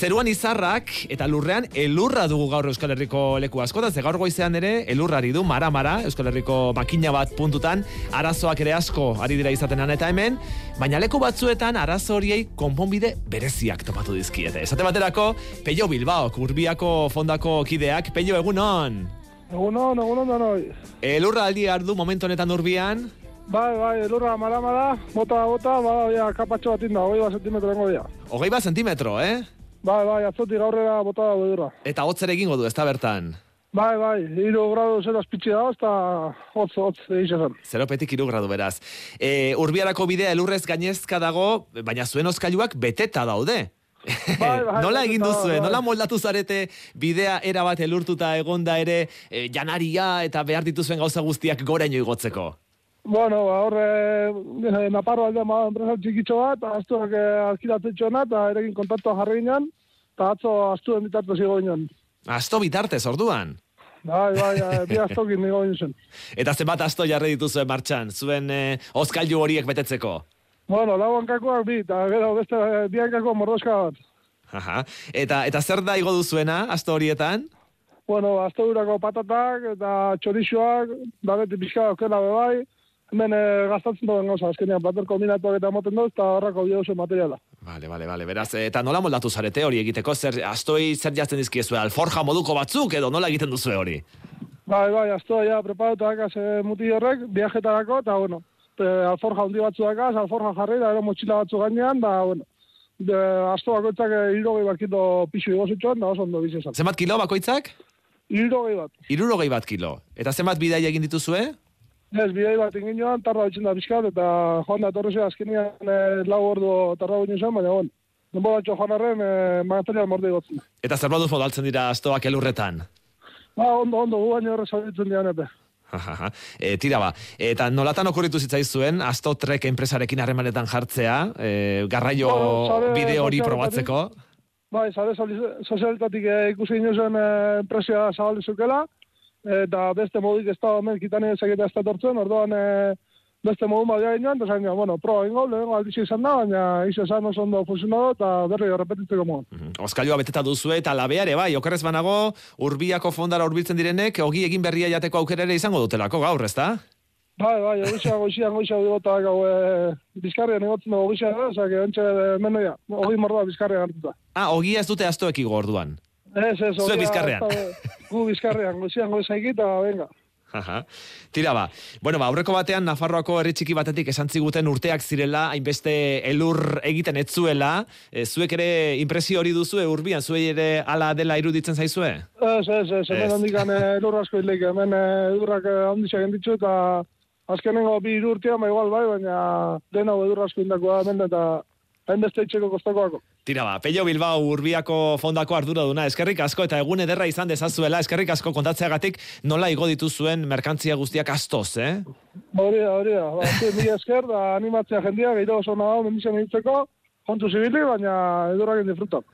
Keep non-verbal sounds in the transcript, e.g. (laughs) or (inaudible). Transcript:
zeruan izarrak eta lurrean elurra dugu gaur Euskal Herriko leku askotan, ze gaur goizean ere elurrari du mara-mara Euskal Herriko makina bat puntutan arazoak ere asko ari dira izaten eta hemen, baina leku batzuetan arazo horiei konponbide bereziak topatu dizkiete. Esate baterako, Peio Bilbao, Urbiako fondako kideak, Peio egunon! Egunon, egunon noi. Elurra aldi ardu momentu honetan urbian, Bai, bai, elurra mala mala, bota bota, ja, kapatxo bat inda, hoi bat sentimetro dengo dia. hogei bat zentimetro, eh? Bai, bai, atzoti gaurrera bota da edurra. Eta hotzer egingo du, ez da bertan. Bai, bai, iru gradu zero espitzi da, eta hotz, hotz, egize zen. Zeropetik iru gradu beraz. E, urbiarako bidea elurrez gainezka dago, baina zuen oskailuak beteta daude. Bai, bai, (laughs) nola egin duzue, bai. nola moldatu zarete bidea erabat elurtuta egonda ere e, janaria eta behar dituzuen gauza guztiak goraino igotzeko? Bueno, ba, horre, eh, Naparro alde ma enpresa txikitxo bat, astuak eh, alkilatzen txona, eta erekin kontaktua jarri ginen, eta atzo astuen bitartu zigo ginen. Asto bitartez, orduan. Bai, bai, eh, bi (laughs) astokin nigo ginen. Eta zenbat asto jarri dituzue martxan, zuen e, oskailu horiek betetzeko. Bueno, lau hankakoak bi, eta gero beste eh, bi hankako mordoska bat. Aha. Eta, eta zer da igo duzuena, asto horietan? Bueno, astodurako patatak eta txorixoak, da beti pixka okela be bai, hemen eh, gastatzen duen gauza, azkenean plater kombinatuak eta moten dut, eta horrako biozu materiala. Vale, vale, vale. Beraz, eh, eta nola moldatu zarete hori egiteko, zer, astoi zer jazten dizkiezue, alforja moduko batzuk edo nola egiten duzue hori? Bai, bai, asto ja preparatuak az eh, muti horrek, viajetarako, eta bueno, e, alforja hundi batzuak az, alforja jarri, da ero motxila batzu gainean, da bueno, de, asto bakoitzak irrogei bakito pixu igozitxoan, da oso ondo bizizan. Zenbat kilo bakoitzak? Irrogei bat. Irurogei bat kilo. Eta zenbat bidai egin dituzue? Ez, bidei bat inginoan, tarra bitxen da pixkat, eta joan da torrezea azkenean e, lau ordu tarra ginen zen, baina bon, denbora batxo joan arren, e, material morde igotzen. Eta zer moduz modaltzen dira astoak elurretan? Ba, ondo, ondo, gu baino horrez zauritzen dian epe. E, tira ba, eta nolatan okurritu zitzaizuen, Asto Trek enpresarekin harremanetan jartzea, e, garraio sare bide hori probatzeko. Bai, zare soli- sozialetatik e, ikusi ginen zen e, presioa zabaldu zukela, eta beste modik ez da kitani ezageta ez da tortzen, orduan e, beste modu badia ginen, eta zain, bueno, proba ingo, lehenko aldizi izan da, baina izo esan oso ondo funtzionado, eta berri repetitzeko modu. Mhm. Oskailua beteta duzue eta labea ere bai, okerrez banago, urbiako fondara urbiltzen direnek, ogi egin berria jateko aukera ere izango dutelako gaur, ezta? Bai, bai, egizia goizian goizia digota gau e, bizkarrian egotzen dugu goizia da, zake ontsa menoia, hogi mordoa bizkarrian hartuta. Ah, ogia ez dute astoek igo orduan. Ez, ez, Zuek bizkarrean. Gu bizkarrean, goizian goizaiki eta venga. Aha. Tira ba, bueno ba, aurreko batean Nafarroako herri txiki batetik esan ziguten urteak zirela, hainbeste elur egiten ez zuela, e, zuek ere impresio hori duzue urbian, zuei ere hala dela iruditzen zaizue? Ez, ez, ez, hemen handikan (laughs) elur asko hileik, hemen eh, edurrak handitxak egin eta azkenengo bi urtean, ba igual bai, baina dena edur asko indakoa hemen eta hainbeste itxeko kostakoako. Tira ba, Pello Bilbao urbiako fondako arduraduna, eskerrik asko eta egun ederra izan dezazuela, eskerrik asko kontatzeagatik nola igo dituzuen merkantzia guztiak astoz, eh? Hori da, hori da, ba, mila esker, da animatzea jendia, gehiago oso nago, mendizan egitzeko, kontu zibili, baina edurrak disfrutan.